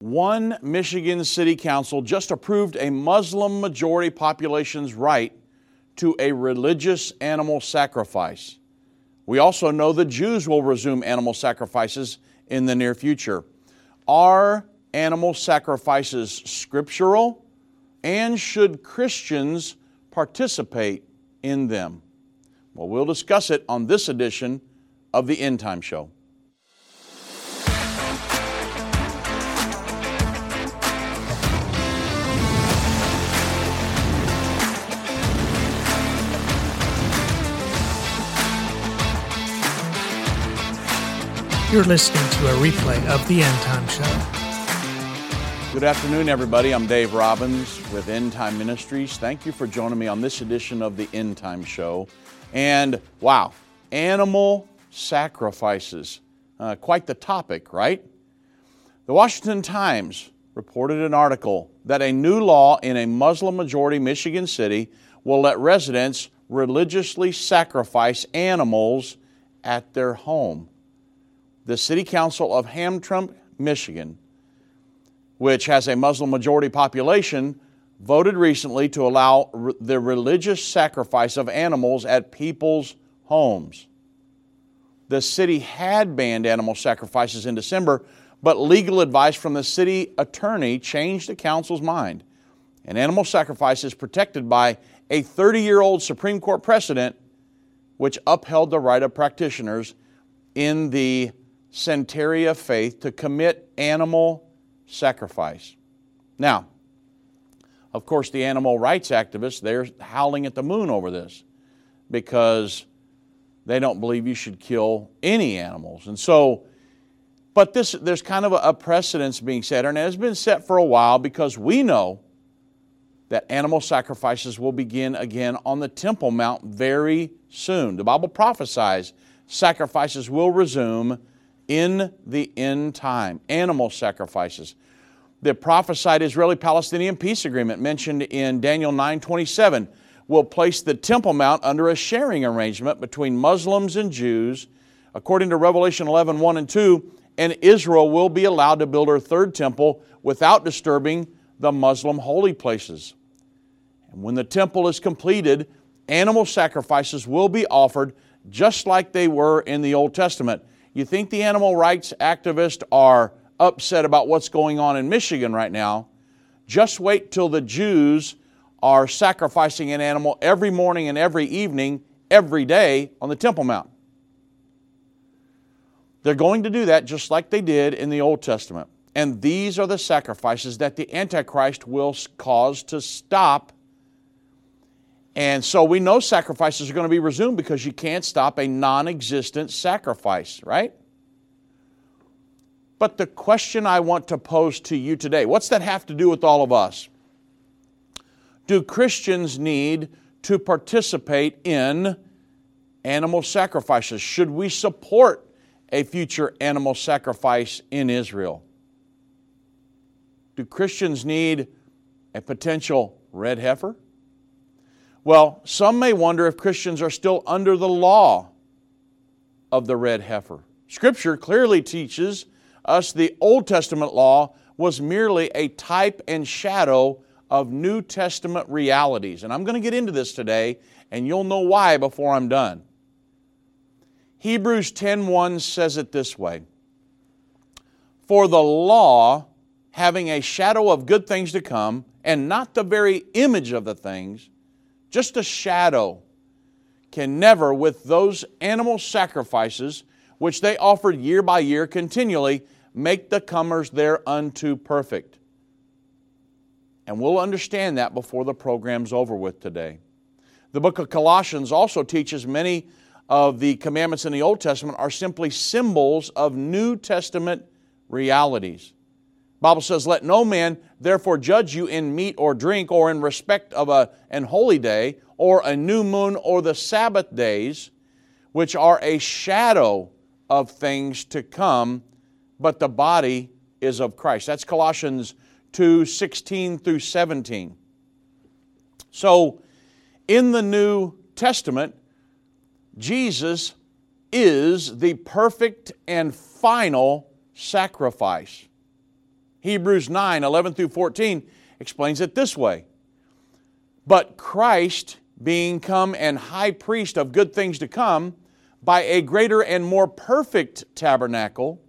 One Michigan City Council just approved a Muslim majority population's right to a religious animal sacrifice. We also know the Jews will resume animal sacrifices in the near future. Are animal sacrifices scriptural? And should Christians participate in them? Well, we'll discuss it on this edition of the End Time Show. You're listening to a replay of the End Time Show. Good afternoon, everybody. I'm Dave Robbins with End Time Ministries. Thank you for joining me on this edition of the End Time Show. And wow, animal sacrifices. Uh, quite the topic, right? The Washington Times reported an article that a new law in a Muslim majority Michigan city will let residents religiously sacrifice animals at their home the City Council of Hamtramck, Michigan, which has a Muslim majority population, voted recently to allow re- the religious sacrifice of animals at people's homes. The city had banned animal sacrifices in December, but legal advice from the city attorney changed the council's mind. An animal sacrifice is protected by a 30 year old Supreme Court precedent which upheld the right of practitioners in the Santeria faith to commit animal sacrifice. Now, of course, the animal rights activists, they're howling at the moon over this because they don't believe you should kill any animals. And so, but this, there's kind of a precedence being set, and it has been set for a while because we know that animal sacrifices will begin again on the Temple Mount very soon. The Bible prophesies sacrifices will resume in the end time. Animal sacrifices. The prophesied Israeli Palestinian peace agreement mentioned in Daniel 9:27 will place the Temple Mount under a sharing arrangement between Muslims and Jews. According to Revelation 11 1 and 2, and Israel will be allowed to build her third temple without disturbing the Muslim holy places. And when the temple is completed, animal sacrifices will be offered just like they were in the Old Testament. You think the animal rights activists are upset about what's going on in Michigan right now? Just wait till the Jews are sacrificing an animal every morning and every evening, every day on the Temple Mount. They're going to do that just like they did in the Old Testament. And these are the sacrifices that the Antichrist will cause to stop and so we know sacrifices are going to be resumed because you can't stop a non existent sacrifice, right? But the question I want to pose to you today what's that have to do with all of us? Do Christians need to participate in animal sacrifices? Should we support a future animal sacrifice in Israel? Do Christians need a potential red heifer? Well, some may wonder if Christians are still under the law of the red heifer. Scripture clearly teaches us the Old Testament law was merely a type and shadow of New Testament realities. And I'm going to get into this today, and you'll know why before I'm done. Hebrews 10:1 says it this way: For the law, having a shadow of good things to come, and not the very image of the things, just a shadow, can never, with those animal sacrifices which they offered year by year continually, make the comers thereunto perfect. And we'll understand that before the program's over with today. The book of Colossians also teaches many of the commandments in the Old Testament are simply symbols of New Testament realities. Bible says, Let no man therefore judge you in meat or drink, or in respect of a, an holy day, or a new moon, or the Sabbath days, which are a shadow of things to come, but the body is of Christ. That's Colossians 2 16 through 17. So, in the New Testament, Jesus is the perfect and final sacrifice. Hebrews 9 11 through 14 explains it this way But Christ, being come and high priest of good things to come, by a greater and more perfect tabernacle,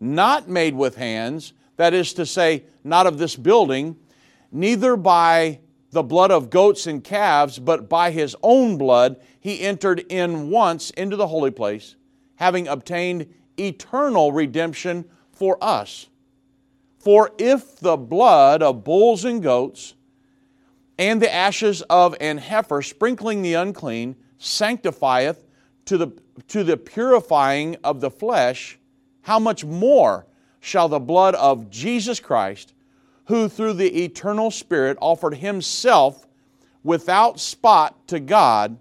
not made with hands, that is to say, not of this building, neither by the blood of goats and calves, but by his own blood, he entered in once into the holy place, having obtained eternal redemption for us. For if the blood of bulls and goats and the ashes of an heifer sprinkling the unclean sanctifieth to the, to the purifying of the flesh, how much more shall the blood of Jesus Christ, who through the eternal Spirit offered himself without spot to God,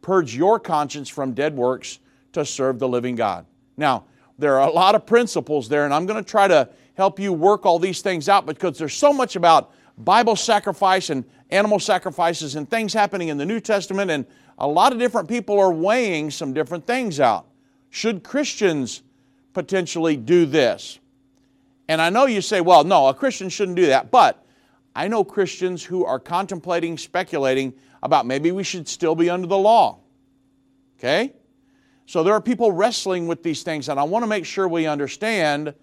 purge your conscience from dead works to serve the living God. Now, there are a lot of principles there, and I'm going to try to help you work all these things out because there's so much about Bible sacrifice and animal sacrifices and things happening in the New Testament, and a lot of different people are weighing some different things out. Should Christians potentially do this? And I know you say, well, no, a Christian shouldn't do that. But I know Christians who are contemplating, speculating about maybe we should still be under the law. Okay? So there are people wrestling with these things, and I want to make sure we understand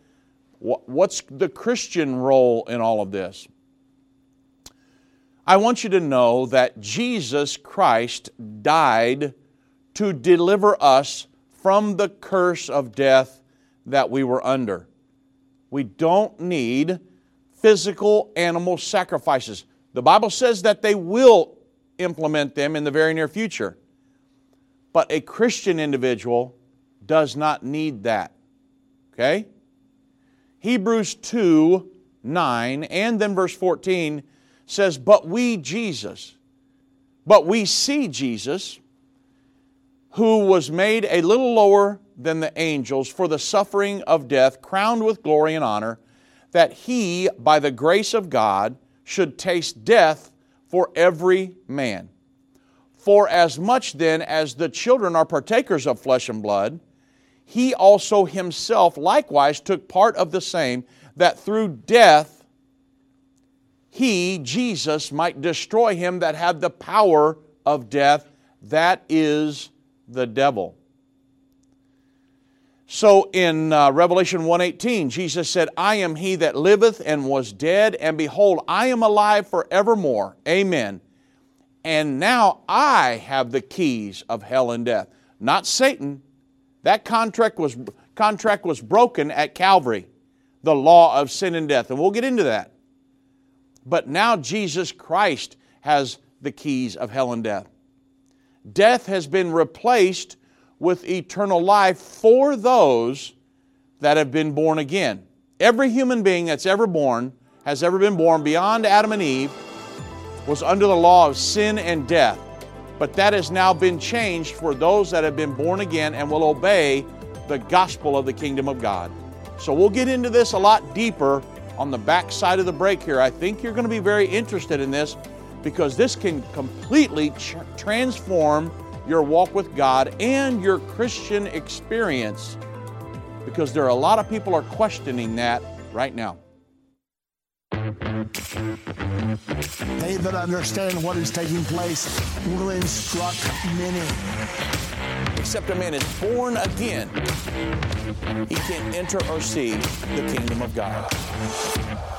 what's the Christian role in all of this. I want you to know that Jesus Christ died to deliver us from the curse of death that we were under. We don't need physical animal sacrifices. The Bible says that they will implement them in the very near future. But a Christian individual does not need that. Okay? Hebrews 2 9 and then verse 14 says, But we, Jesus, but we see Jesus, who was made a little lower than the angels for the suffering of death, crowned with glory and honor, that he, by the grace of God, should taste death for every man. For as much then as the children are partakers of flesh and blood, he also himself likewise took part of the same, that through death he, Jesus, might destroy him that had the power of death, that is the devil so in uh, Revelation 1:18, Jesus said, "I am he that liveth and was dead, and behold, I am alive forevermore." Amen. And now I have the keys of hell and death. Not Satan. That contract was contract was broken at Calvary. The law of sin and death. And we'll get into that. But now Jesus Christ has the keys of hell and death. Death has been replaced with eternal life for those that have been born again. Every human being that's ever born, has ever been born beyond Adam and Eve, was under the law of sin and death. But that has now been changed for those that have been born again and will obey the gospel of the kingdom of God. So we'll get into this a lot deeper on the back side of the break here. I think you're going to be very interested in this because this can completely tr- transform your walk with God and your Christian experience because there are a lot of people are questioning that right now. They that understand what is taking place will instruct many. Except a man is born again, he can't enter or see the kingdom of God.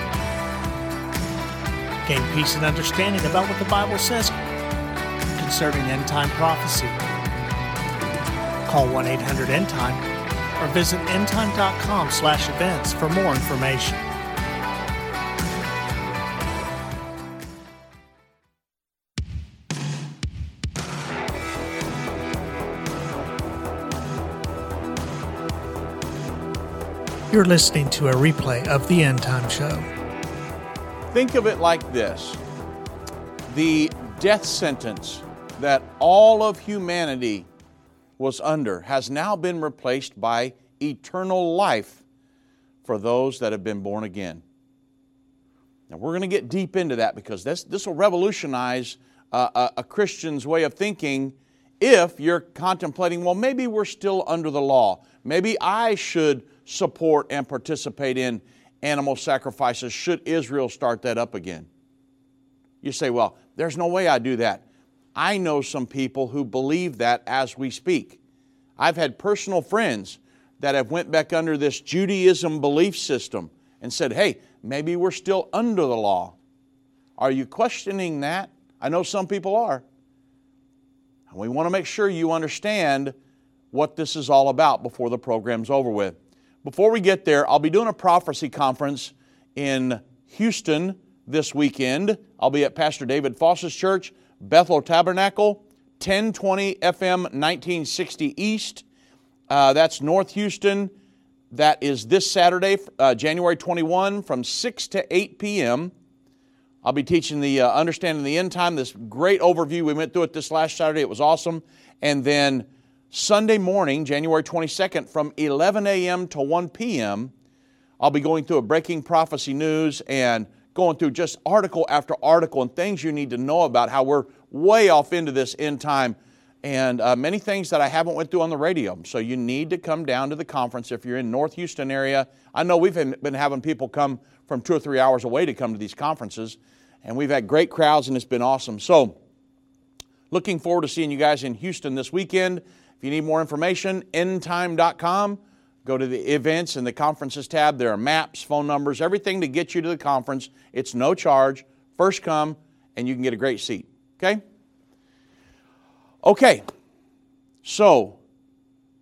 Gain peace and understanding about what the Bible says concerning end time prophecy. Call 1 800 End Time or visit endtime.com slash events for more information. You're listening to a replay of The End Time Show. Think of it like this the death sentence that all of humanity was under has now been replaced by eternal life for those that have been born again. Now, we're going to get deep into that because this, this will revolutionize uh, a, a Christian's way of thinking if you're contemplating, well, maybe we're still under the law. Maybe I should support and participate in animal sacrifices should Israel start that up again. You say, well, there's no way I do that. I know some people who believe that as we speak. I've had personal friends that have went back under this Judaism belief system and said, "Hey, maybe we're still under the law." Are you questioning that? I know some people are. And we want to make sure you understand what this is all about before the program's over with. Before we get there, I'll be doing a prophecy conference in Houston this weekend. I'll be at Pastor David Foss's church, Bethel Tabernacle, 1020 FM 1960 East. Uh, that's North Houston. That is this Saturday, uh, January 21, from 6 to 8 p.m. I'll be teaching the uh, Understanding the End Time, this great overview. We went through it this last Saturday. It was awesome. And then Sunday morning, January 22nd, from 11 a.m. to 1 p.m., I'll be going through a breaking prophecy news and going through just article after article and things you need to know about how we're way off into this end time and uh, many things that I haven't went through on the radio. So you need to come down to the conference if you're in North Houston area. I know we've been having people come from two or three hours away to come to these conferences, and we've had great crowds and it's been awesome. So looking forward to seeing you guys in Houston this weekend. If you need more information, endtime.com. Go to the events and the conferences tab. There are maps, phone numbers, everything to get you to the conference. It's no charge. First come, and you can get a great seat. Okay? Okay. So,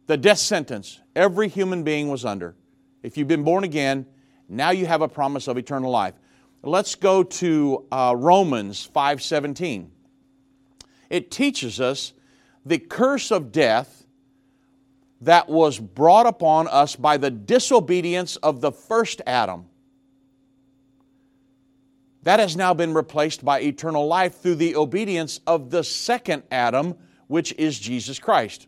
the death sentence every human being was under. If you've been born again, now you have a promise of eternal life. Let's go to uh, Romans 5:17. It teaches us the curse of death that was brought upon us by the disobedience of the first Adam. That has now been replaced by eternal life through the obedience of the second Adam, which is Jesus Christ.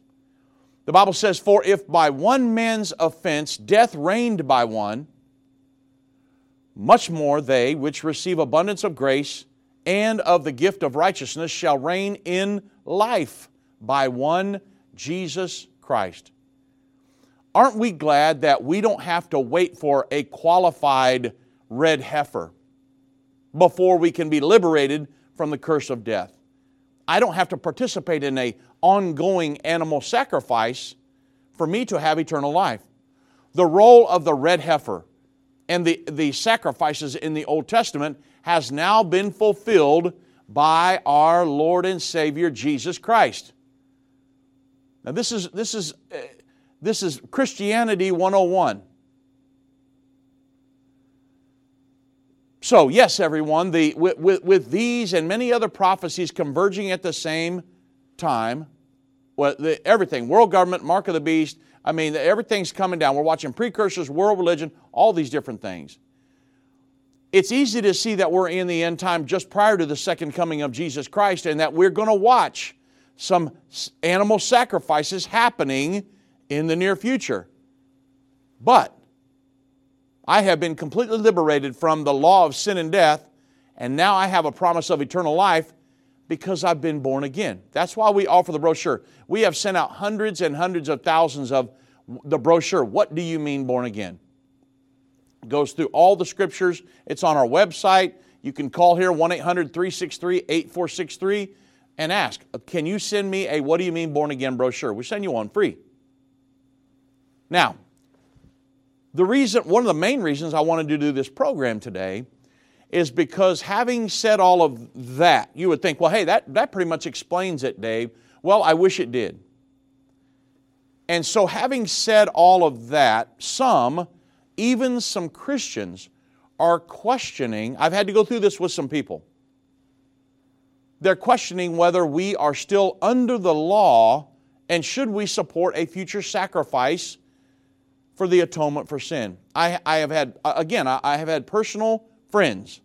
The Bible says, For if by one man's offense death reigned by one, much more they which receive abundance of grace and of the gift of righteousness shall reign in life by one Jesus Christ. Aren't we glad that we don't have to wait for a qualified red heifer before we can be liberated from the curse of death? I don't have to participate in a ongoing animal sacrifice for me to have eternal life. The role of the red heifer and the, the sacrifices in the Old Testament has now been fulfilled by our Lord and Savior Jesus Christ. Now, this is, this is, uh, this is Christianity 101. So, yes, everyone, the, with, with, with, these and many other prophecies converging at the same time, well, the, everything, world government, mark of the beast, I mean, everything's coming down. We're watching precursors, world religion, all these different things. It's easy to see that we're in the end time just prior to the second coming of Jesus Christ and that we're going to watch some animal sacrifices happening in the near future. But I have been completely liberated from the law of sin and death and now I have a promise of eternal life because I've been born again. That's why we offer the brochure. We have sent out hundreds and hundreds of thousands of the brochure. What do you mean born again? It goes through all the scriptures. It's on our website. You can call here 1 800 363 8463 and ask, Can you send me a What Do You Mean Born Again brochure? We send you one free. Now, the reason, one of the main reasons I wanted to do this program today is because having said all of that, you would think, well, hey, that, that pretty much explains it, Dave. Well, I wish it did. And so, having said all of that, some, even some Christians, are questioning. I've had to go through this with some people. They're questioning whether we are still under the law and should we support a future sacrifice for the atonement for sin. I, I have had, again, I have had personal friends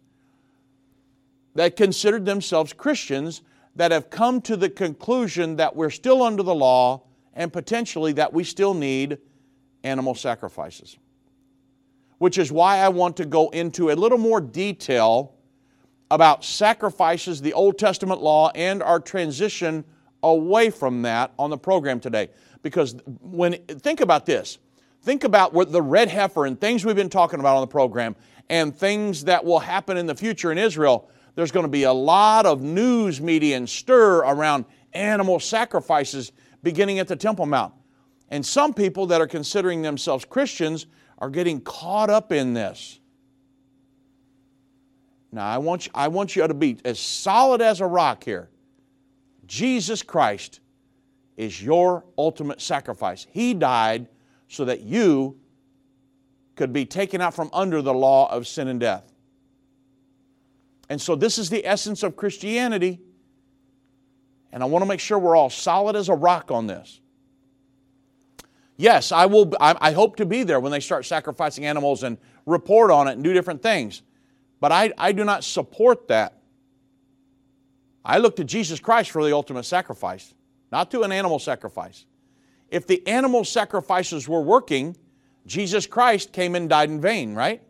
that considered themselves Christians that have come to the conclusion that we're still under the law and potentially that we still need animal sacrifices. Which is why I want to go into a little more detail about sacrifices, the Old Testament law, and our transition away from that on the program today. Because when think about this, think about what the red heifer and things we've been talking about on the program, and things that will happen in the future in Israel. There's going to be a lot of news media and stir around animal sacrifices beginning at the Temple Mount. And some people that are considering themselves Christians are getting caught up in this. Now, I want you, I want you to be as solid as a rock here. Jesus Christ is your ultimate sacrifice. He died so that you could be taken out from under the law of sin and death. And so, this is the essence of Christianity. And I want to make sure we're all solid as a rock on this. Yes, I will. I hope to be there when they start sacrificing animals and report on it and do different things. But I, I do not support that. I look to Jesus Christ for the ultimate sacrifice, not to an animal sacrifice. If the animal sacrifices were working, Jesus Christ came and died in vain, right?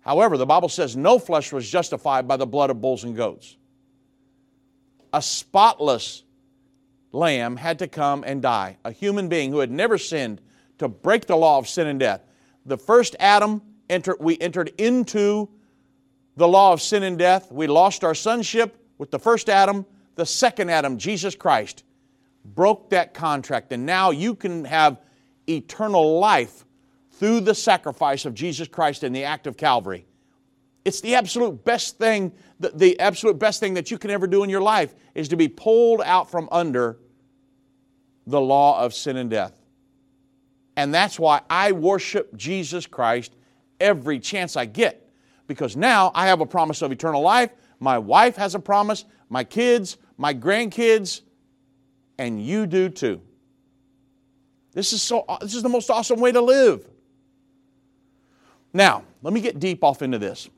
However, the Bible says no flesh was justified by the blood of bulls and goats. A spotless lamb had to come and die, a human being who had never sinned to break the law of sin and death. The first Adam, enter, we entered into the law of sin and death. We lost our sonship with the first Adam. The second Adam, Jesus Christ, broke that contract. And now you can have eternal life through the sacrifice of Jesus Christ in the act of Calvary. It's the absolute best thing, the, the absolute best thing that you can ever do in your life is to be pulled out from under the law of sin and death. And that's why I worship Jesus Christ every chance I get. Because now I have a promise of eternal life, my wife has a promise, my kids, my grandkids, and you do too. This is so this is the most awesome way to live. Now, let me get deep off into this.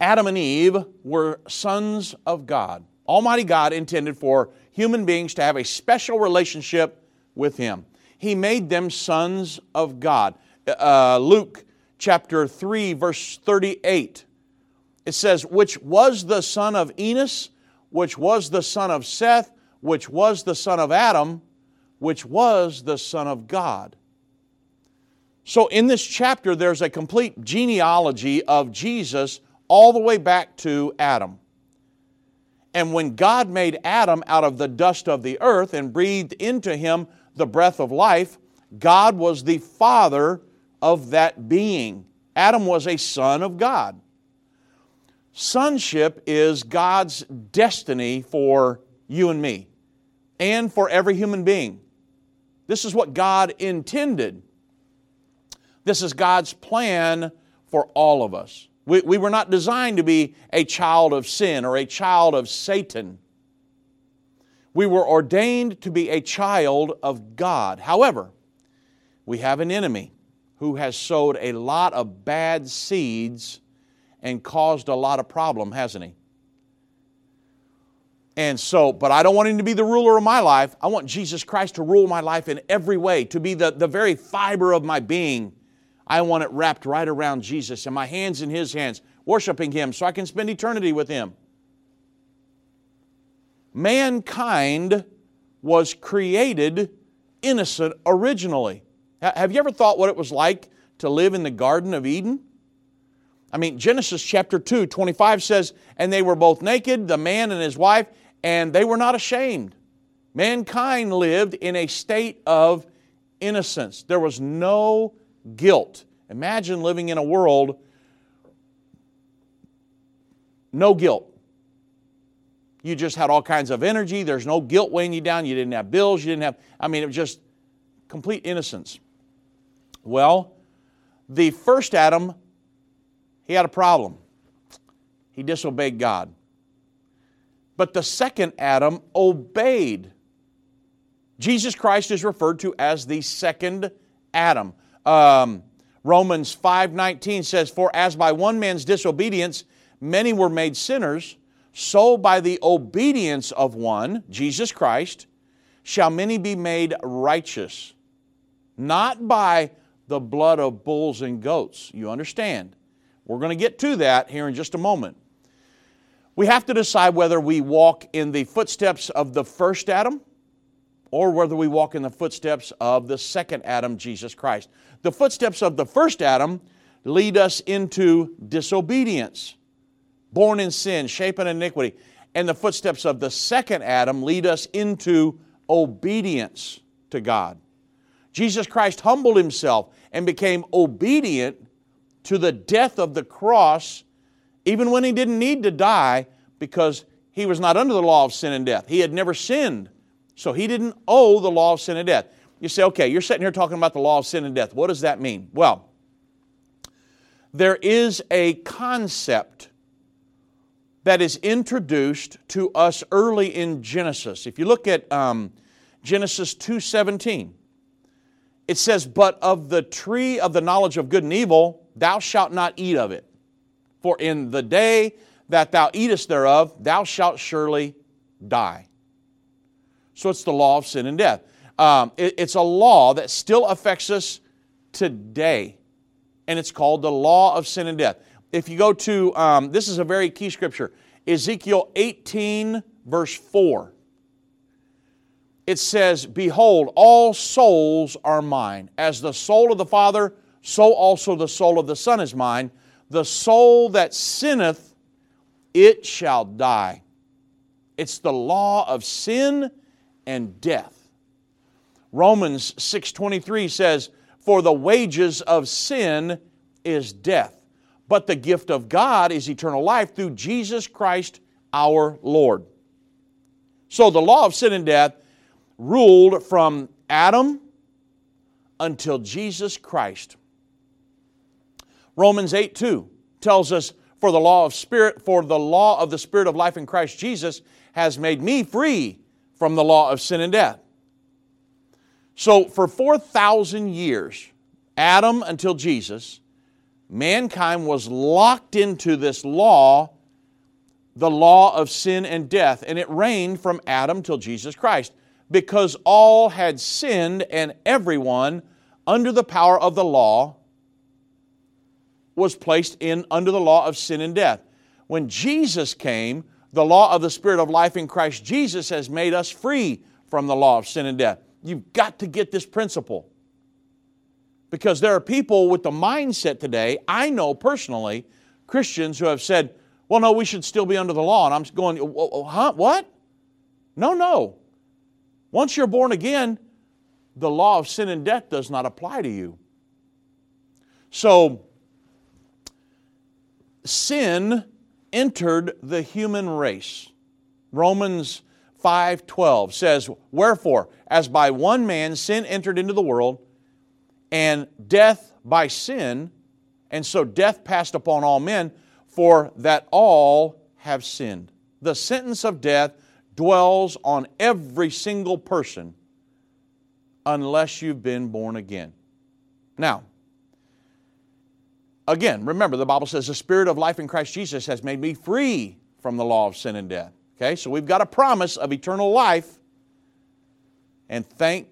Adam and Eve were sons of God. Almighty God intended for human beings to have a special relationship with Him. He made them sons of God. Uh, Luke chapter 3, verse 38, it says, Which was the son of Enos, which was the son of Seth, which was the son of Adam, which was the Son of God. So, in this chapter, there's a complete genealogy of Jesus all the way back to Adam. And when God made Adam out of the dust of the earth and breathed into him the breath of life, God was the father of that being. Adam was a son of God. Sonship is God's destiny for you and me and for every human being. This is what God intended. This is God's plan for all of us. We, we were not designed to be a child of sin or a child of Satan. We were ordained to be a child of God. However, we have an enemy who has sowed a lot of bad seeds and caused a lot of problem, hasn't he? And so, but I don't want him to be the ruler of my life. I want Jesus Christ to rule my life in every way, to be the, the very fiber of my being. I want it wrapped right around Jesus and my hands in his hands, worshiping Him so I can spend eternity with Him. Mankind was created innocent originally. Have you ever thought what it was like to live in the Garden of Eden? I mean, Genesis chapter 2, 25 says, And they were both naked, the man and his wife, and they were not ashamed. Mankind lived in a state of innocence. There was no guilt. Imagine living in a world no guilt. You just had all kinds of energy. There's no guilt weighing you down. You didn't have bills. You didn't have, I mean, it was just complete innocence. Well, the first Adam, he had a problem. He disobeyed God. But the second Adam obeyed. Jesus Christ is referred to as the second Adam. Um, Romans 5:19 says, "For as by one man's disobedience many were made sinners, so by the obedience of one, Jesus Christ, shall many be made righteous." Not by the blood of bulls and goats. You understand? We're going to get to that here in just a moment. We have to decide whether we walk in the footsteps of the first Adam or whether we walk in the footsteps of the second Adam, Jesus Christ. The footsteps of the first Adam lead us into disobedience, born in sin, shapen in iniquity. And the footsteps of the second Adam lead us into obedience to God. Jesus Christ humbled himself and became obedient to the death of the cross, even when he didn't need to die because he was not under the law of sin and death. He had never sinned, so he didn't owe the law of sin and death. You say, okay, you're sitting here talking about the law of sin and death. What does that mean? Well, there is a concept that is introduced to us early in Genesis. If you look at um, Genesis 2:17, it says, But of the tree of the knowledge of good and evil, thou shalt not eat of it. For in the day that thou eatest thereof, thou shalt surely die. So it's the law of sin and death. Um, it, it's a law that still affects us today, and it's called the law of sin and death. If you go to, um, this is a very key scripture, Ezekiel 18, verse 4 it says, Behold, all souls are mine. As the soul of the Father, so also the soul of the Son is mine. The soul that sinneth, it shall die. It's the law of sin and death. Romans 6:23 says, "For the wages of sin is death, but the gift of God is eternal life through Jesus Christ our Lord." So the law of sin and death ruled from Adam until Jesus Christ. Romans 8 2 tells us, For the law of spirit, for the law of the Spirit of life in Christ Jesus has made me free from the law of sin and death. So, for 4,000 years, Adam until Jesus, mankind was locked into this law, the law of sin and death, and it reigned from Adam till Jesus Christ because all had sinned and everyone under the power of the law was placed in under the law of sin and death. When Jesus came, the law of the Spirit of life in Christ Jesus has made us free from the law of sin and death. You've got to get this principle. Because there are people with the mindset today, I know personally, Christians who have said, well, no, we should still be under the law. And I'm going, huh? What? No, no. Once you're born again, the law of sin and death does not apply to you. So, sin entered the human race. Romans 5:12 says, "Wherefore, as by one man sin entered into the world, and death by sin, and so death passed upon all men, for that all have sinned." The sentence of death dwells on every single person unless you've been born again. Now, again, remember the Bible says the spirit of life in Christ Jesus has made me free from the law of sin and death. Okay, so we've got a promise of eternal life, and thank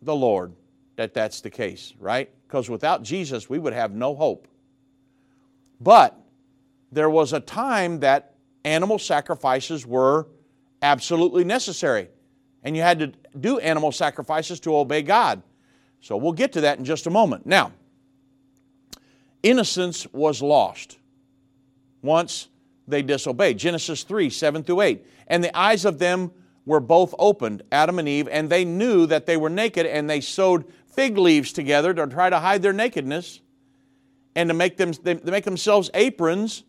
the Lord that that's the case, right? Because without Jesus, we would have no hope. But there was a time that animal sacrifices were absolutely necessary. And you had to do animal sacrifices to obey God. So we'll get to that in just a moment. Now, innocence was lost once they disobeyed. Genesis 3 7 through 8. And the eyes of them were both opened, Adam and Eve, and they knew that they were naked, and they sewed fig leaves together to try to hide their nakedness and to make, them, they, make themselves aprons.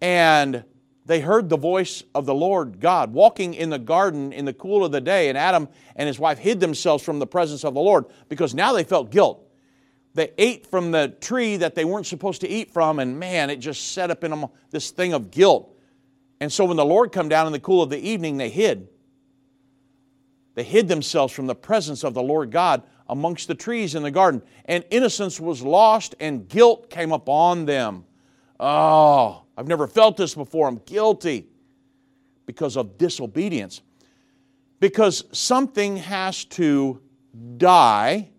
And they heard the voice of the Lord God walking in the garden in the cool of the day, and Adam and his wife hid themselves from the presence of the Lord because now they felt guilt. They ate from the tree that they weren't supposed to eat from, and man, it just set up in them this thing of guilt. And so when the Lord come down in the cool of the evening, they hid. They hid themselves from the presence of the Lord God amongst the trees in the garden. And innocence was lost, and guilt came upon them. Oh, I've never felt this before. I'm guilty because of disobedience. Because something has to die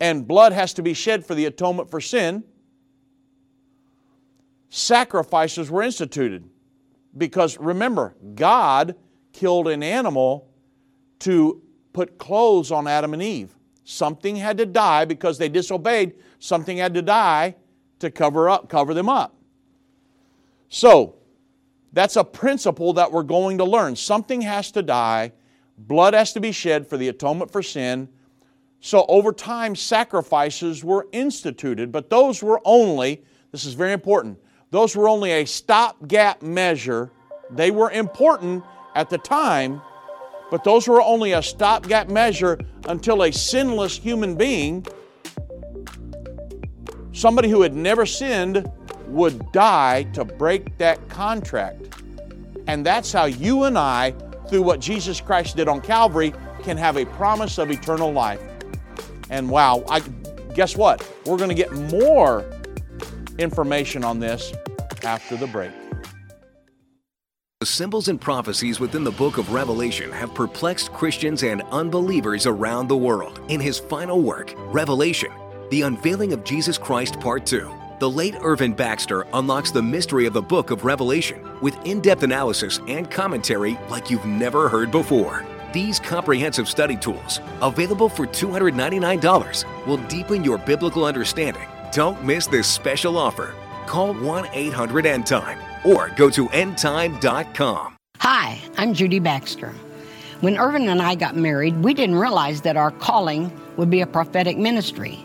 and blood has to be shed for the atonement for sin, sacrifices were instituted. Because remember, God killed an animal to put clothes on Adam and Eve. Something had to die because they disobeyed. Something had to die to cover up, cover them up. So, that's a principle that we're going to learn. Something has to die, blood has to be shed for the atonement for sin, so over time, sacrifices were instituted, but those were only, this is very important, those were only a stopgap measure. They were important at the time, but those were only a stopgap measure until a sinless human being, somebody who had never sinned, would die to break that contract. And that's how you and I, through what Jesus Christ did on Calvary, can have a promise of eternal life. And wow, I, guess what? We're going to get more information on this after the break. The symbols and prophecies within the book of Revelation have perplexed Christians and unbelievers around the world. In his final work, Revelation, The Unveiling of Jesus Christ Part 2, the late Irvin Baxter unlocks the mystery of the book of Revelation with in depth analysis and commentary like you've never heard before. These comprehensive study tools, available for $299, will deepen your biblical understanding. Don't miss this special offer. Call 1 800 End Time or go to endtime.com. Hi, I'm Judy Baxter. When Irvin and I got married, we didn't realize that our calling would be a prophetic ministry.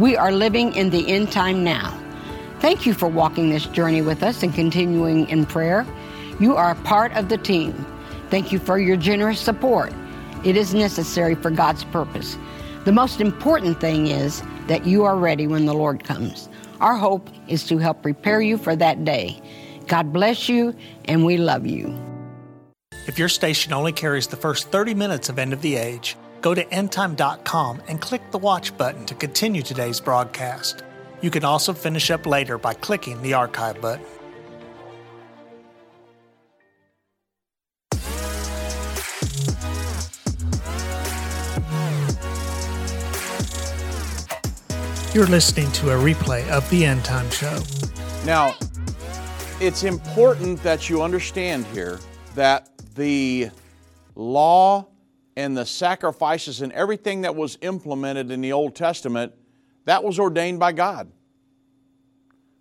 We are living in the end time now. Thank you for walking this journey with us and continuing in prayer. You are part of the team. Thank you for your generous support. It is necessary for God's purpose. The most important thing is that you are ready when the Lord comes. Our hope is to help prepare you for that day. God bless you, and we love you. If your station only carries the first 30 minutes of End of the Age, go to endtime.com and click the watch button to continue today's broadcast. You can also finish up later by clicking the archive button. You're listening to a replay of the End Time Show. Now, it's important that you understand here that the law and the sacrifices and everything that was implemented in the Old Testament, that was ordained by God.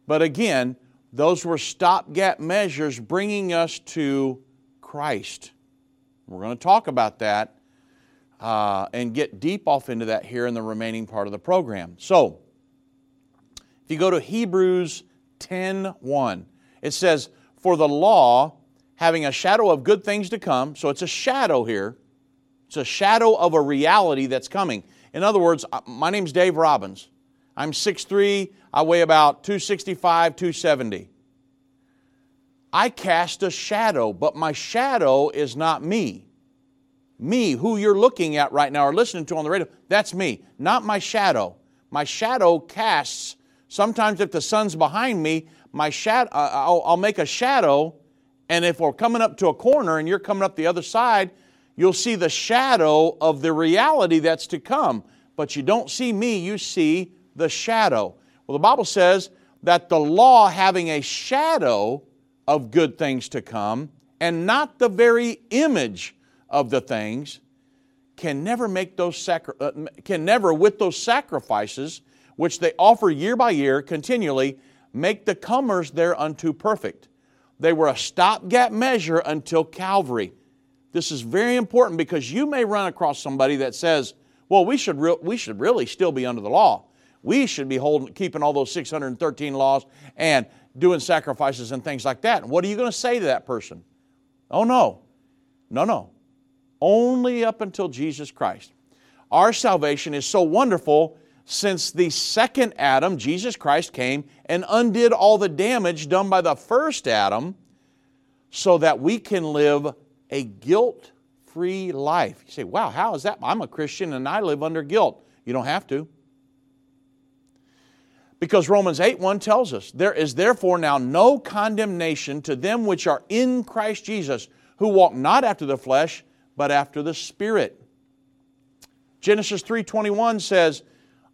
But again, those were stopgap measures bringing us to Christ. We're going to talk about that uh, and get deep off into that here in the remaining part of the program. So, if you go to Hebrews 10:1, it says, "For the law, having a shadow of good things to come, so it's a shadow here. It's a shadow of a reality that's coming. In other words, uh, my name's Dave Robbins. I'm 6'3, I weigh about 265, 270. I cast a shadow, but my shadow is not me. Me, who you're looking at right now or listening to on the radio, that's me, not my shadow. My shadow casts, sometimes if the sun's behind me, my shadow, uh, I'll, I'll make a shadow, and if we're coming up to a corner and you're coming up the other side, you'll see the shadow of the reality that's to come. But you don't see me, you see the shadow. Well, the Bible says that the law having a shadow of good things to come and not the very image of the things can never make those sacri- uh, can never with those sacrifices which they offer year by year continually make the comers thereunto perfect they were a stopgap measure until calvary this is very important because you may run across somebody that says well we should, re- we should really still be under the law we should be holding, keeping all those 613 laws and doing sacrifices and things like that. what are you going to say to that person? Oh, no. No, no. Only up until Jesus Christ. Our salvation is so wonderful since the second Adam, Jesus Christ, came and undid all the damage done by the first Adam so that we can live a guilt free life. You say, wow, how is that? I'm a Christian and I live under guilt. You don't have to. Because Romans 8 1 tells us, There is therefore now no condemnation to them which are in Christ Jesus, who walk not after the flesh, but after the Spirit. Genesis 3:21 says,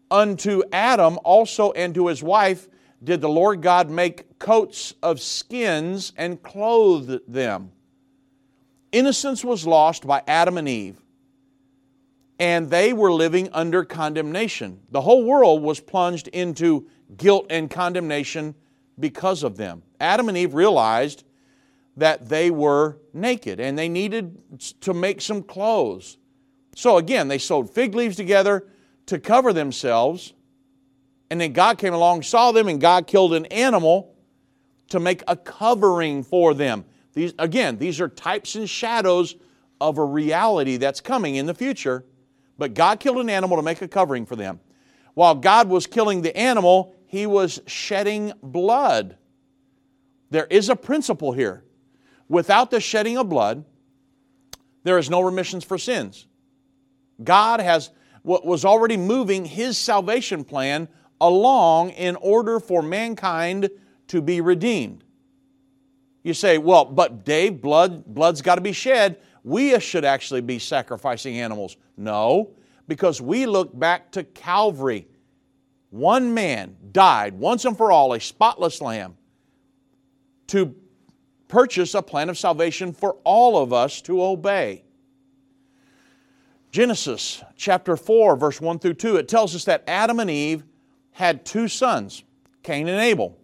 Unto Adam also and to his wife did the Lord God make coats of skins and clothe them. Innocence was lost by Adam and Eve, and they were living under condemnation. The whole world was plunged into guilt and condemnation because of them. Adam and Eve realized that they were naked and they needed to make some clothes. So again, they sewed fig leaves together to cover themselves. And then God came along, saw them, and God killed an animal to make a covering for them. These, again, these are types and shadows of a reality that's coming in the future. But God killed an animal to make a covering for them. While God was killing the animal, he was shedding blood. There is a principle here. Without the shedding of blood, there is no remissions for sins. God has what was already moving his salvation plan along in order for mankind to be redeemed. You say, well, but Dave, blood, blood's got to be shed. We should actually be sacrificing animals. No, because we look back to Calvary one man died once and for all, a spotless lamb, to purchase a plan of salvation for all of us to obey. Genesis chapter 4, verse 1 through 2, it tells us that Adam and Eve had two sons, Cain and Abel.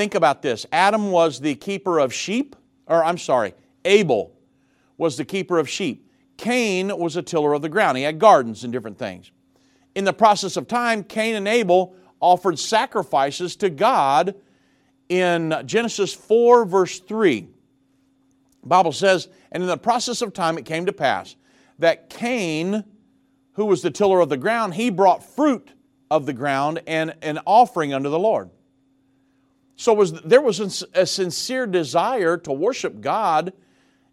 Think about this Adam was the keeper of sheep, or I'm sorry, Abel was the keeper of sheep. Cain was a tiller of the ground. He had gardens and different things in the process of time, Cain and Abel offered sacrifices to God in Genesis 4, verse 3. The Bible says, And in the process of time it came to pass that Cain, who was the tiller of the ground, he brought fruit of the ground and an offering unto the Lord. So was, there was a sincere desire to worship God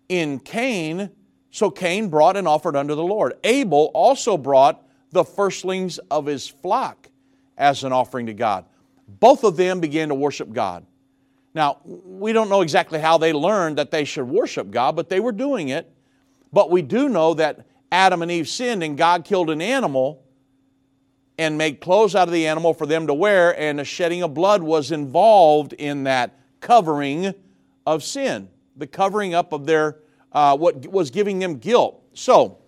in Cain, so Cain brought and offered unto the Lord. Abel also brought the firstlings of his flock as an offering to God. Both of them began to worship God. Now, we don't know exactly how they learned that they should worship God, but they were doing it. But we do know that Adam and Eve sinned and God killed an animal and made clothes out of the animal for them to wear, and the shedding of blood was involved in that covering of sin, the covering up of their, uh, what was giving them guilt. So,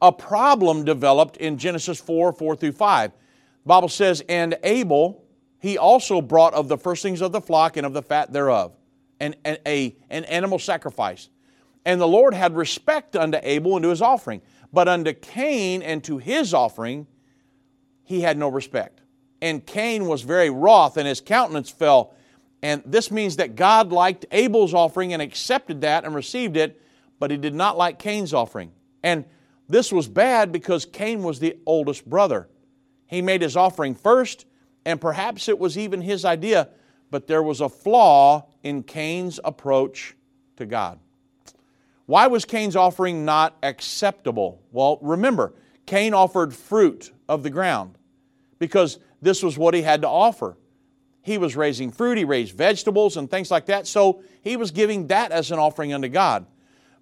a problem developed in Genesis 4 4 through 5. The Bible says, And Abel, he also brought of the first things of the flock and of the fat thereof, and, and a, an animal sacrifice. And the Lord had respect unto Abel and to his offering, but unto Cain and to his offering he had no respect. And Cain was very wroth, and his countenance fell. And this means that God liked Abel's offering and accepted that and received it, but he did not like Cain's offering. And this was bad because Cain was the oldest brother. He made his offering first, and perhaps it was even his idea, but there was a flaw in Cain's approach to God. Why was Cain's offering not acceptable? Well, remember, Cain offered fruit of the ground because this was what he had to offer. He was raising fruit, he raised vegetables and things like that, so he was giving that as an offering unto God.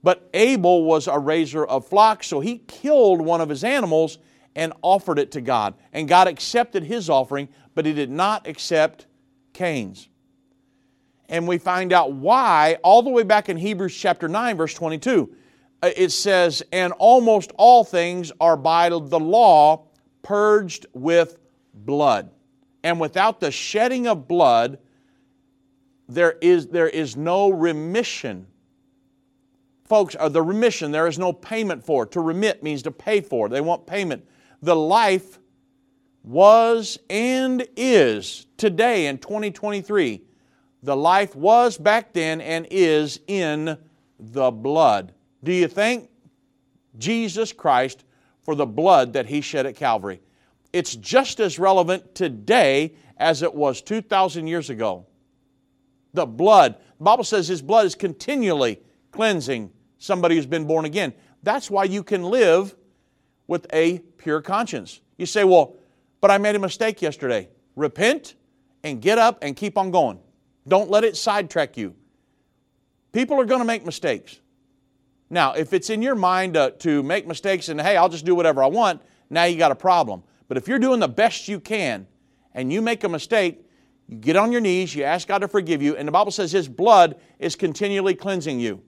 But Abel was a raiser of flocks, so he killed one of his animals and offered it to God. And God accepted his offering, but he did not accept Cain's. And we find out why all the way back in Hebrews chapter 9, verse 22. Uh, it says, And almost all things are by the law purged with blood. And without the shedding of blood, there is, there is no remission. Folks, uh, the remission, there is no payment for. To remit means to pay for. They want payment. The life was and is today in 2023. The life was back then and is in the blood. Do you thank Jesus Christ for the blood that He shed at Calvary? It's just as relevant today as it was 2,000 years ago. The blood, the Bible says His blood is continually cleansing somebody who's been born again. That's why you can live with a pure conscience. You say, well, but I made a mistake yesterday. Repent and get up and keep on going. Don't let it sidetrack you. People are going to make mistakes. Now, if it's in your mind to, to make mistakes and, hey, I'll just do whatever I want, now you got a problem. But if you're doing the best you can and you make a mistake, you get on your knees, you ask God to forgive you, and the Bible says His blood is continually cleansing you.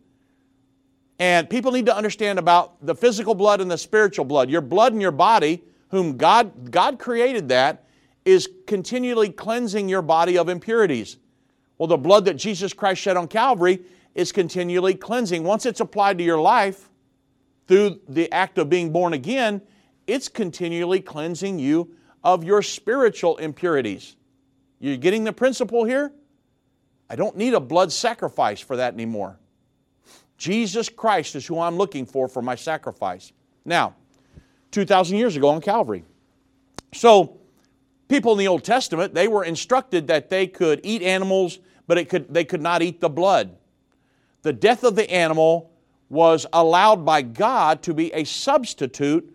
And people need to understand about the physical blood and the spiritual blood. Your blood in your body, whom God, God created that, is continually cleansing your body of impurities. Well, the blood that Jesus Christ shed on Calvary is continually cleansing. Once it's applied to your life through the act of being born again, it's continually cleansing you of your spiritual impurities. You're getting the principle here? I don't need a blood sacrifice for that anymore. Jesus Christ is who I'm looking for for my sacrifice. Now, 2,000 years ago on Calvary. So, people in the Old Testament, they were instructed that they could eat animals but it could, they could not eat the blood. The death of the animal was allowed by God to be a substitute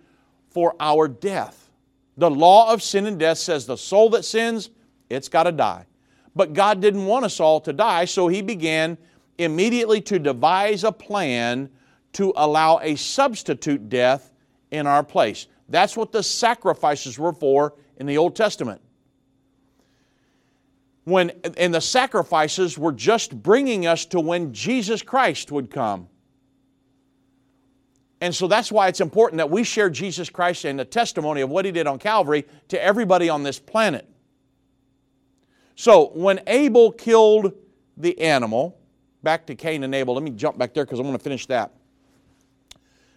for our death. The law of sin and death says the soul that sins, it's got to die. But God didn't want us all to die, so He began immediately to devise a plan to allow a substitute death in our place. That's what the sacrifices were for in the Old Testament when and the sacrifices were just bringing us to when Jesus Christ would come. And so that's why it's important that we share Jesus Christ and the testimony of what he did on Calvary to everybody on this planet. So when Abel killed the animal, back to Cain and Abel, let me jump back there because I'm going to finish that.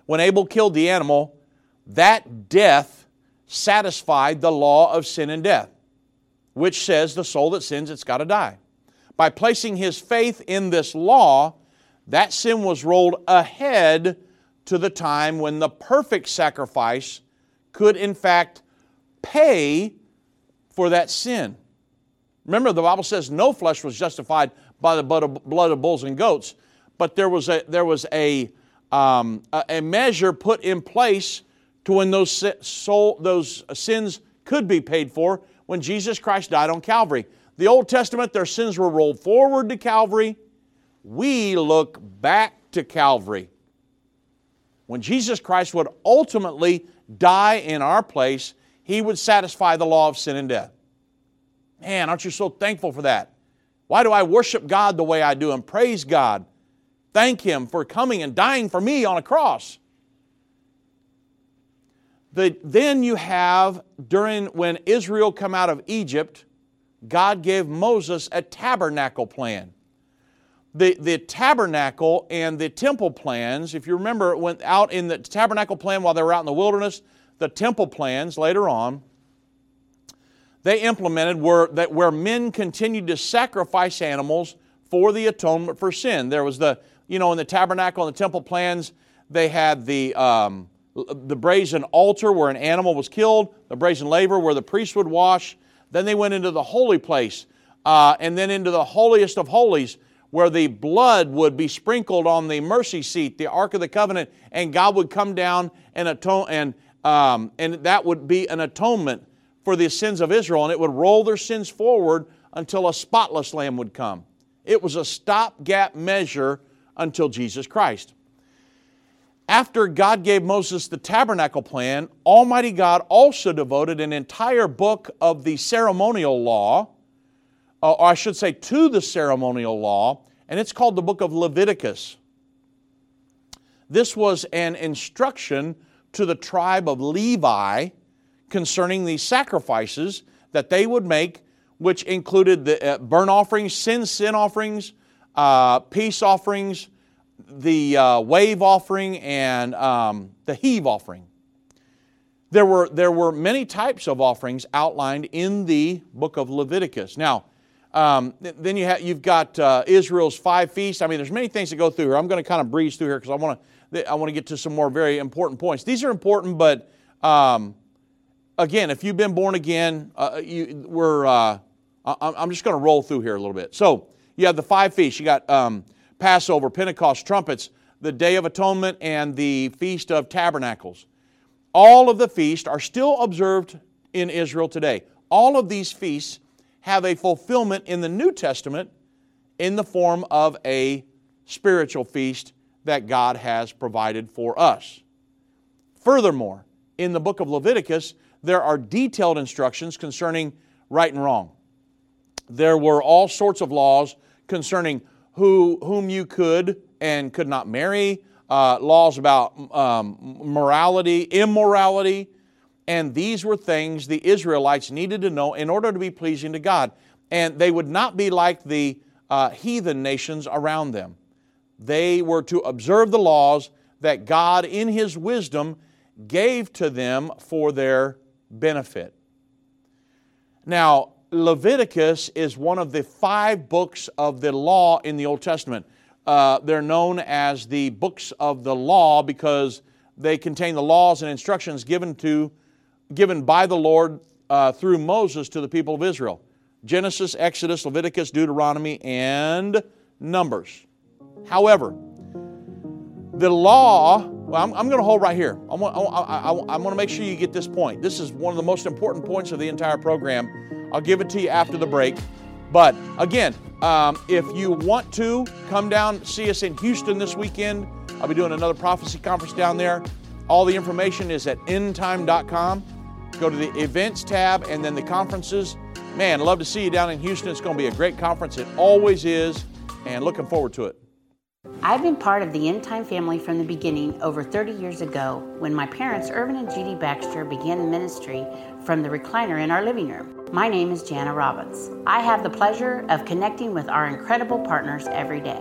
When Abel killed the animal, that death satisfied the law of sin and death which says the soul that sins, it's got to die. By placing his faith in this law, that sin was rolled ahead to the time when the perfect sacrifice could, in fact, pay for that sin. Remember, the Bible says no flesh was justified by the blood of bulls and goats, but there was a, there was a, um, a measure put in place to when those, soul, those sins could be paid for, when Jesus Christ died on Calvary. The Old Testament, their sins were rolled forward to Calvary. We look back to Calvary. When Jesus Christ would ultimately die in our place, He would satisfy the law of sin and death. Man, aren't you so thankful for that? Why do I worship God the way I do and praise God? Thank Him for coming and dying for me on a cross. The, then you have, during when Israel come out of Egypt, God gave Moses a tabernacle plan. The, the tabernacle and the temple plans, if you remember, went out in the tabernacle plan while they were out in the wilderness, the temple plans later on, they implemented were that where men continued to sacrifice animals for the atonement for sin. There was the, you know, in the tabernacle and the temple plans, they had the, um, the brazen altar where an animal was killed, the brazen laver where the priest would wash. Then they went into the holy place uh, and then into the holiest of holies, where the blood would be sprinkled on the mercy seat, the Ark of the Covenant, and God would come down and atone, and um, and that would be an atonement for the sins of Israel, and it would roll their sins forward until a spotless lamb would come. It was a stopgap measure until Jesus Christ. After God gave Moses the tabernacle plan, Almighty God also devoted an entire book of the ceremonial law, or I should say to the ceremonial law, and it's called the book of Leviticus. This was an instruction to the tribe of Levi concerning the sacrifices that they would make, which included the uh, burnt offerings, sin sin offerings, uh, peace offerings, the uh, wave offering, and um, the heave offering. There were, there were many types of offerings outlined in the book of Leviticus. Now, um, then you have, you've got uh, Israel's five feasts. I mean, there's many things to go through here. I'm going to kind of breeze through here because I want to I want to get to some more very important points. These are important, but um, again, if you've been born again, uh, you, we're uh, I'm just going to roll through here a little bit. So you have the five feasts. You got um, Passover, Pentecost, trumpets, the Day of Atonement, and the Feast of Tabernacles. All of the feasts are still observed in Israel today. All of these feasts have a fulfillment in the New Testament in the form of a spiritual feast that God has provided for us. Furthermore, in the book of Leviticus, there are detailed instructions concerning right and wrong. There were all sorts of laws concerning who, whom you could and could not marry, uh, laws about um, morality, immorality, and these were things the Israelites needed to know in order to be pleasing to God. And they would not be like the uh, heathen nations around them. They were to observe the laws that God, in His wisdom, gave to them for their benefit. Now, Leviticus is one of the five books of the law in the Old Testament. Uh, they're known as the books of the law because they contain the laws and instructions given to, given by the Lord uh, through Moses to the people of Israel. Genesis, Exodus, Leviticus, Deuteronomy, and Numbers. However, the law, well, I'm, I'm going to hold right here. I want, I, I, I want to make sure you get this point. This is one of the most important points of the entire program I'll give it to you after the break. But again, um, if you want to come down, see us in Houston this weekend, I'll be doing another prophecy conference down there. All the information is at endtime.com. Go to the events tab and then the conferences. Man, love to see you down in Houston. It's going to be a great conference. It always is, and looking forward to it. I've been part of the End Time family from the beginning over 30 years ago when my parents, Irvin and Judy Baxter, began ministry from the recliner in our living room. My name is Jana Robbins. I have the pleasure of connecting with our incredible partners every day.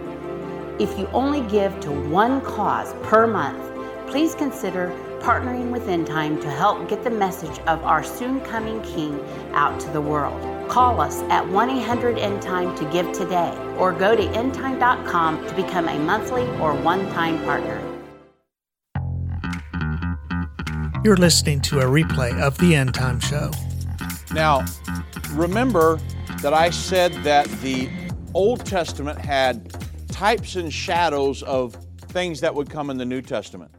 If you only give to one cause per month, please consider partnering with End Time to help get the message of our soon coming King out to the world. Call us at 1 800 End Time to give today or go to endtime.com to become a monthly or one time partner. You're listening to a replay of the End Time Show. Now, remember that I said that the Old Testament had types and shadows of things that would come in the New Testament.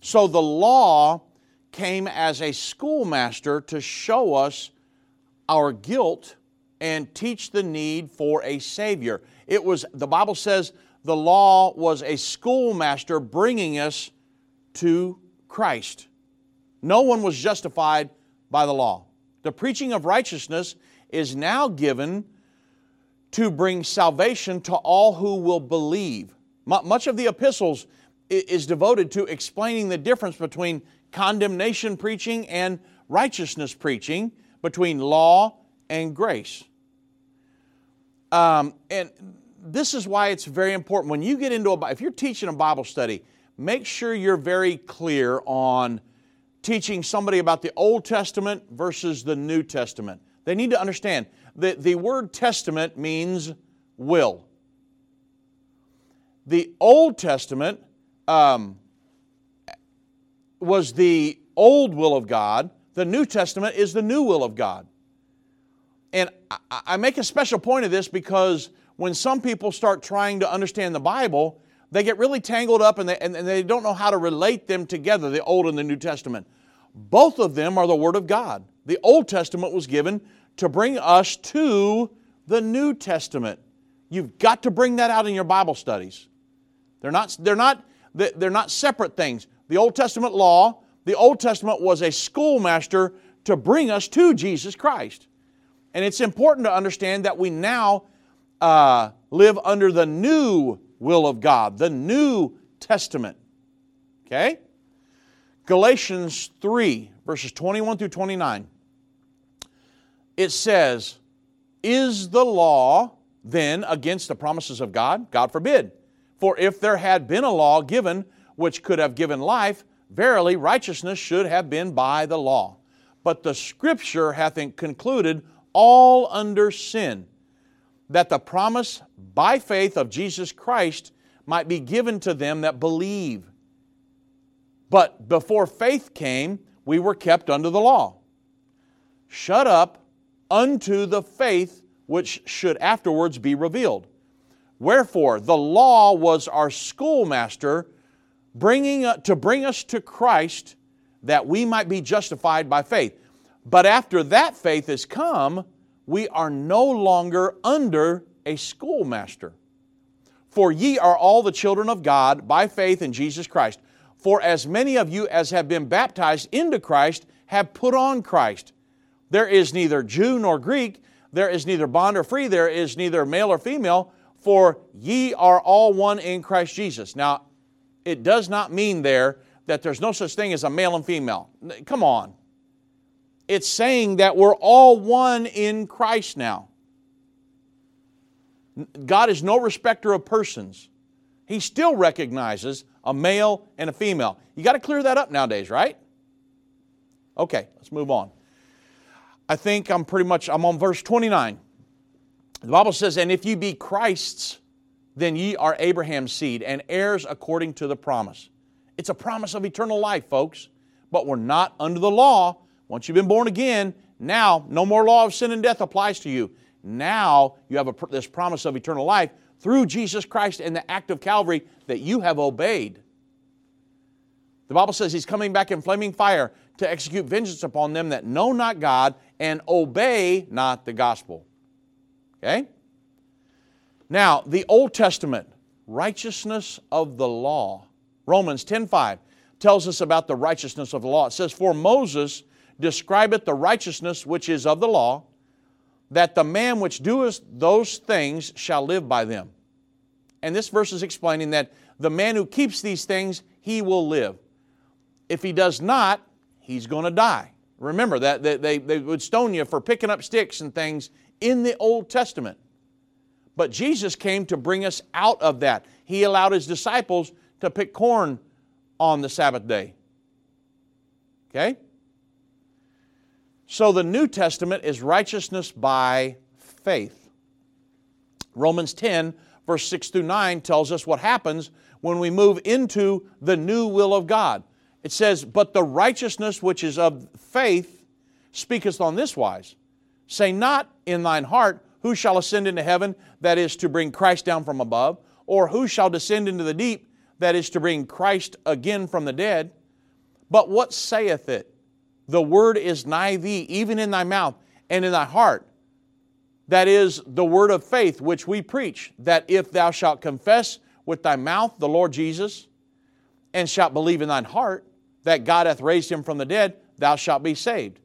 So the law came as a schoolmaster to show us our guilt and teach the need for a Savior. It was, the Bible says, the law was a schoolmaster bringing us to Christ. No one was justified by the law. The preaching of righteousness is now given to bring salvation to all who will believe. Much of the epistles is devoted to explaining the difference between condemnation preaching and righteousness preaching, between law and grace. Um, and this is why it's very important. When you get into a, if you're teaching a Bible study, make sure you're very clear on teaching somebody about the Old Testament versus the New Testament. They need to understand that the word testament means will. The Old Testament um, was the old will of God, the New Testament is the new will of God. And I make a special point of this because when some people start trying to understand the Bible, they get really tangled up and they, and they don't know how to relate them together, the Old and the New Testament. Both of them are the Word of God. The Old Testament was given to bring us to the New Testament. You've got to bring that out in your Bible studies. They're not, they're not, they're not separate things. The Old Testament law, the Old Testament was a schoolmaster to bring us to Jesus Christ. And it's important to understand that we now uh, live under the new will of God, the New Testament. Okay? Galatians 3, verses 21 through 29. It says, Is the law then against the promises of God? God forbid. For if there had been a law given which could have given life, verily righteousness should have been by the law. But the Scripture hath concluded all under sin, that the promise by faith of Jesus Christ might be given to them that believe. But before faith came, we were kept under the law. Shut up unto the faith which should afterwards be revealed. Wherefore, the law was our schoolmaster bringing, to bring us to Christ that we might be justified by faith. But after that faith has come, we are no longer under a schoolmaster. For ye are all the children of God by faith in Jesus Christ. For as many of you as have been baptized into Christ have put on Christ. There is neither Jew nor Greek, there is neither bond or free, there is neither male or female, for ye are all one in Christ Jesus. Now, it does not mean there that there's no such thing as a male and female. Come on. It's saying that we're all one in Christ now. God is no respecter of persons. He still recognizes a male and a female. You got to clear that up nowadays, right? Okay, let's move on. I think I'm pretty much I'm on verse 29. The Bible says, "And if ye be Christ's, then ye are Abraham's seed and heirs according to the promise." It's a promise of eternal life, folks. But we're not under the law, once you've been born again, now no more law of sin and death applies to you. Now you have a, this promise of eternal life through Jesus Christ and the act of Calvary that you have obeyed. The Bible says He's coming back in flaming fire to execute vengeance upon them that know not God and obey not the gospel. Okay? Now, the Old Testament, righteousness of the law. Romans 10:5 tells us about the righteousness of the law. It says, For Moses describeth the righteousness which is of the law, that the man which doeth those things shall live by them. And this verse is explaining that the man who keeps these things, he will live. If he does not, he's going to die. Remember that they, they would stone you for picking up sticks and things in the Old Testament. But Jesus came to bring us out of that. He allowed his disciples to pick corn on the Sabbath day. Okay? So the New Testament is righteousness by faith. Romans 10, verse 6 through 9, tells us what happens when we move into the new will of God. It says, But the righteousness which is of faith speaketh on this wise Say not in thine heart, Who shall ascend into heaven, that is to bring Christ down from above, or who shall descend into the deep, that is to bring Christ again from the dead. But what saith it? The word is nigh thee, even in thy mouth and in thy heart. That is the word of faith which we preach, that if thou shalt confess with thy mouth the Lord Jesus, and shalt believe in thine heart that God hath raised him from the dead, thou shalt be saved.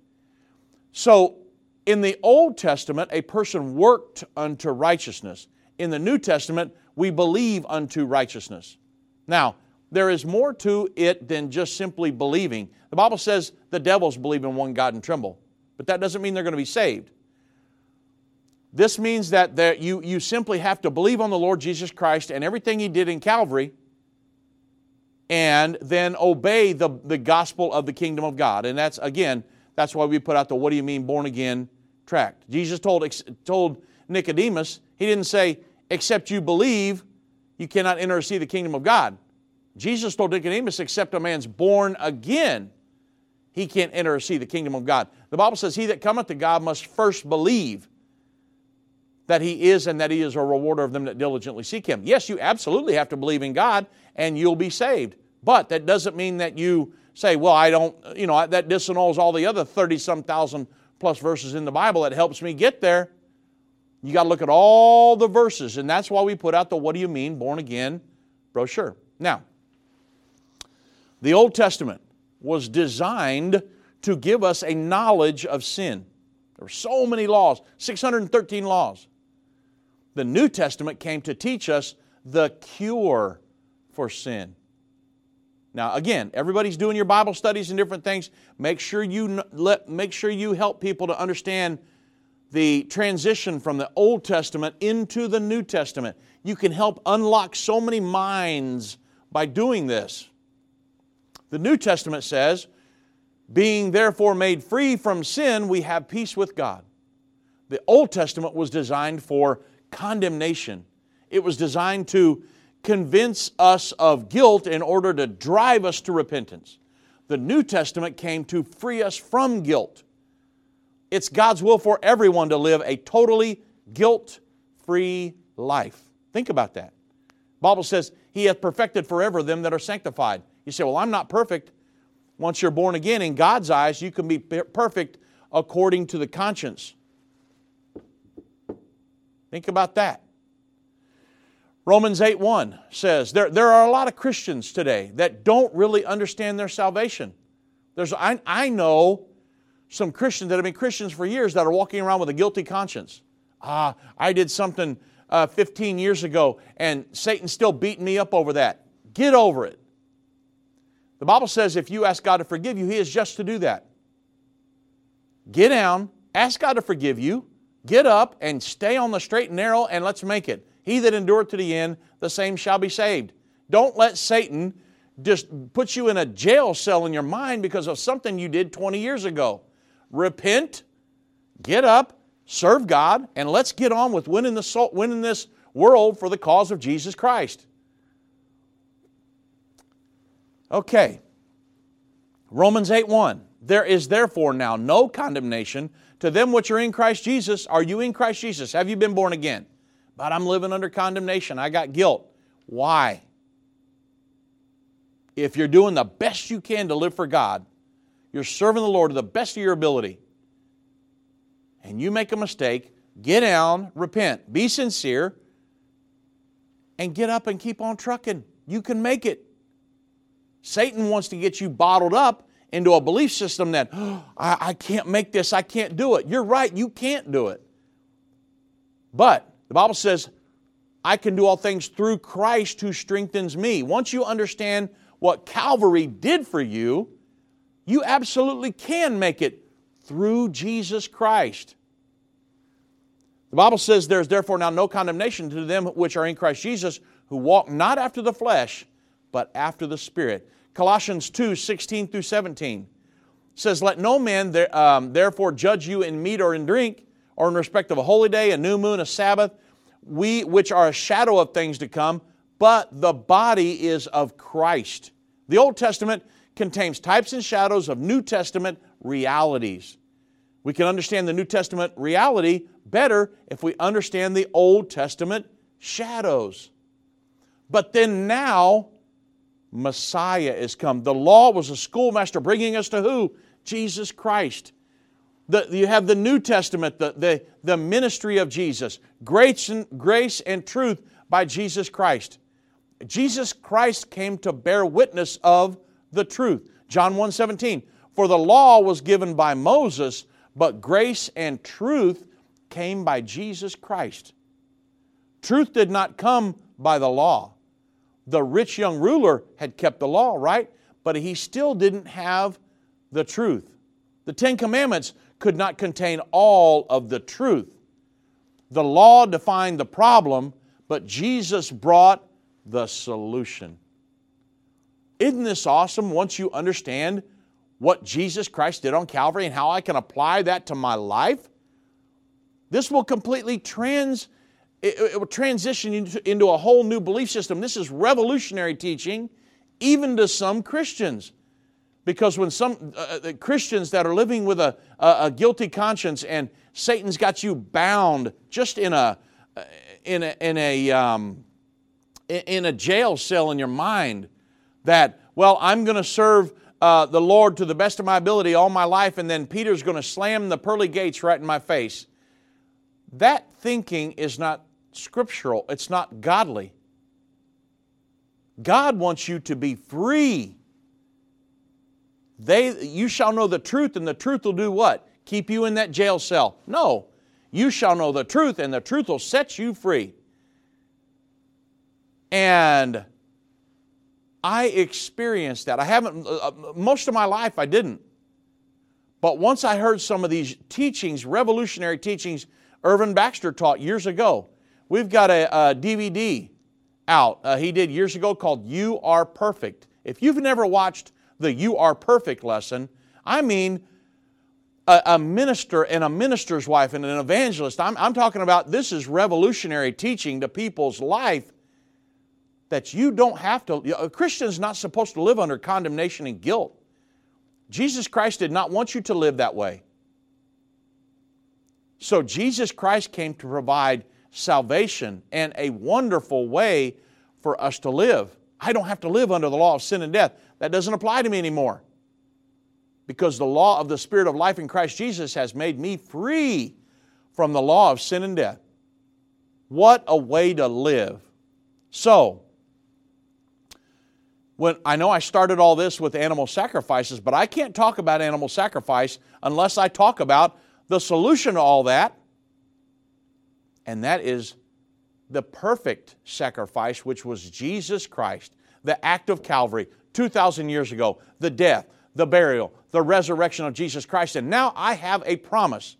So, in the Old Testament, a person worked unto righteousness. In the New Testament, we believe unto righteousness. Now, there is more to it than just simply believing. The Bible says the devils believe in one God and tremble, but that doesn't mean they're going to be saved. This means that you, you simply have to believe on the Lord Jesus Christ and everything He did in Calvary and then obey the, the gospel of the kingdom of God. And that's, again, that's why we put out the What Do You Mean Born Again tract. Jesus told, told Nicodemus, He didn't say, Except you believe, you cannot enter see the kingdom of God. Jesus told Nicodemus, Except a man's born again, he can't enter see the kingdom of God. The Bible says, He that cometh to God must first believe that He is and that He is a rewarder of them that diligently seek Him. Yes, you absolutely have to believe in God and you'll be saved. But that doesn't mean that you say, well, I don't, you know, that disannuls all the other 30 some thousand plus verses in the Bible that helps me get there. You got to look at all the verses, and that's why we put out the What Do You Mean Born Again brochure. Now, the Old Testament was designed to give us a knowledge of sin. There were so many laws, 613 laws. The New Testament came to teach us the cure for sin. Now, again, everybody's doing your Bible studies and different things. Make sure you let make sure you help people to understand the transition from the Old Testament into the New Testament. You can help unlock so many minds by doing this. The New Testament says, being therefore made free from sin, we have peace with God. The Old Testament was designed for condemnation, it was designed to convince us of guilt in order to drive us to repentance. The New Testament came to free us from guilt. It's God's will for everyone to live a totally guilt free life. Think about that. Bible says, He hath perfected forever them that are sanctified. You say, Well, I'm not perfect. Once you're born again, in God's eyes, you can be perfect according to the conscience. Think about that. Romans 8 1 says there, there are a lot of Christians today that don't really understand their salvation. There's, I, I know some Christians that have been Christians for years that are walking around with a guilty conscience. Ah, I did something uh, 15 years ago and Satan's still beating me up over that. Get over it. The Bible says if you ask God to forgive you, He is just to do that. Get down, ask God to forgive you, get up, and stay on the straight and narrow, and let's make it. He that endureth to the end, the same shall be saved. Don't let Satan just put you in a jail cell in your mind because of something you did 20 years ago. Repent, get up, serve God, and let's get on with winning, the soul, winning this world for the cause of Jesus Christ. Okay. Romans 8 1. There is therefore now no condemnation to them which are in Christ Jesus. Are you in Christ Jesus? Have you been born again? but I'm living under condemnation. I got guilt. Why? If you're doing the best you can to live for God, you're serving the Lord to the best of your ability, and you make a mistake, get down, repent, be sincere, and get up and keep on trucking. You can make it. Satan wants to get you bottled up into a belief system that, oh, I, I can't make this, I can't do it. You're right, you can't do it. But the Bible says, I can do all things through Christ who strengthens me. Once you understand what Calvary did for you, you absolutely can make it through Jesus Christ. The Bible says there's therefore now no condemnation to them which are in Christ Jesus, who walk not after the flesh, but after the Spirit. Colossians 2 16 through 17 says, Let no man there, um, therefore judge you in meat or in drink or in respect of a holy day, a new moon, a Sabbath, we which are a shadow of things to come, but the body is of Christ. The Old Testament contains types and shadows of New Testament realities. We can understand the New Testament reality better if we understand the Old Testament shadows. But then now, Messiah is come. The law was a schoolmaster bringing us to who? Jesus Christ. The, you have the New Testament, the, the, the ministry of Jesus, grace and, grace and truth by Jesus Christ. Jesus Christ came to bear witness of the truth. John 1 17. For the law was given by Moses, but grace and truth came by Jesus Christ. Truth did not come by the law. The rich young ruler had kept the law, right? But he still didn't have the truth. The Ten Commandments could not contain all of the truth. The law defined the problem, but Jesus brought the solution. Isn't this awesome once you understand what Jesus Christ did on Calvary and how I can apply that to my life? This will completely trans, it, it will transition into, into a whole new belief system. This is revolutionary teaching, even to some Christians. Because when some uh, uh Christians that are living with a, a, a, guilty conscience and Satan's got you bound just in a, uh, in a, in a, um, in a jail cell in your mind, that, well, I'm going to serve uh, the Lord to the best of my ability all my life, and then Peter's going to slam the pearly gates right in my face. That thinking is not scriptural, it's not godly. God wants you to be free. They, you shall know the truth, and the truth will do what? Keep you in that jail cell. No. You shall know the truth, and the truth will set you free. And I experienced that. I haven't, uh, uh, most of my life I didn't. But once I heard some of these teachings, revolutionary teachings, Irvin Baxter taught years ago. We've got a, a DVD out uh, he did years ago called You Are Perfect. If you've never watched the You Are Perfect lesson, I mean, a, a minister and a minister's wife and an evangelist, I'm, I'm talking about this is revolutionary teaching to people's life that you don't have to, a Christian's not supposed to live under condemnation and guilt. Jesus Christ did not want you to live that way. So Jesus Christ came to provide salvation and a wonderful way for us to live. I don't have to live under the law of sin and death. That doesn't apply to me anymore. Because the law of the Spirit of life in Christ Jesus has made me free from the law of sin and death. What a way to live. So, when I know I started all this with animal sacrifices, but I can't talk about animal sacrifice unless I talk about the solution to all that, and that is the perfect sacrifice, which was Jesus Christ, the act of Calvary 2,000 years ago, the death, the burial, the resurrection of Jesus Christ. And now I have a promise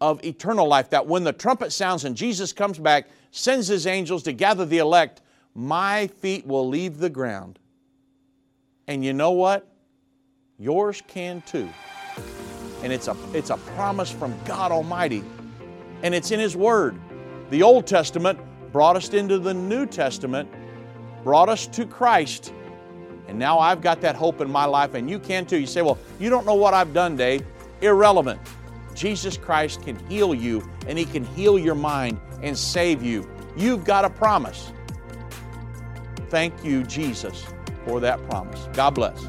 of eternal life that when the trumpet sounds and Jesus comes back, sends his angels to gather the elect, my feet will leave the ground. And you know what? Yours can too. And it's a, it's a promise from God Almighty. And it's in His Word. The Old Testament brought us into the New Testament, brought us to Christ. And now I've got that hope in my life, and you can too. You say, Well, you don't know what I've done, Dave. Irrelevant. Jesus Christ can heal you, and He can heal your mind and save you. You've got a promise. Thank you, Jesus, for that promise. God bless.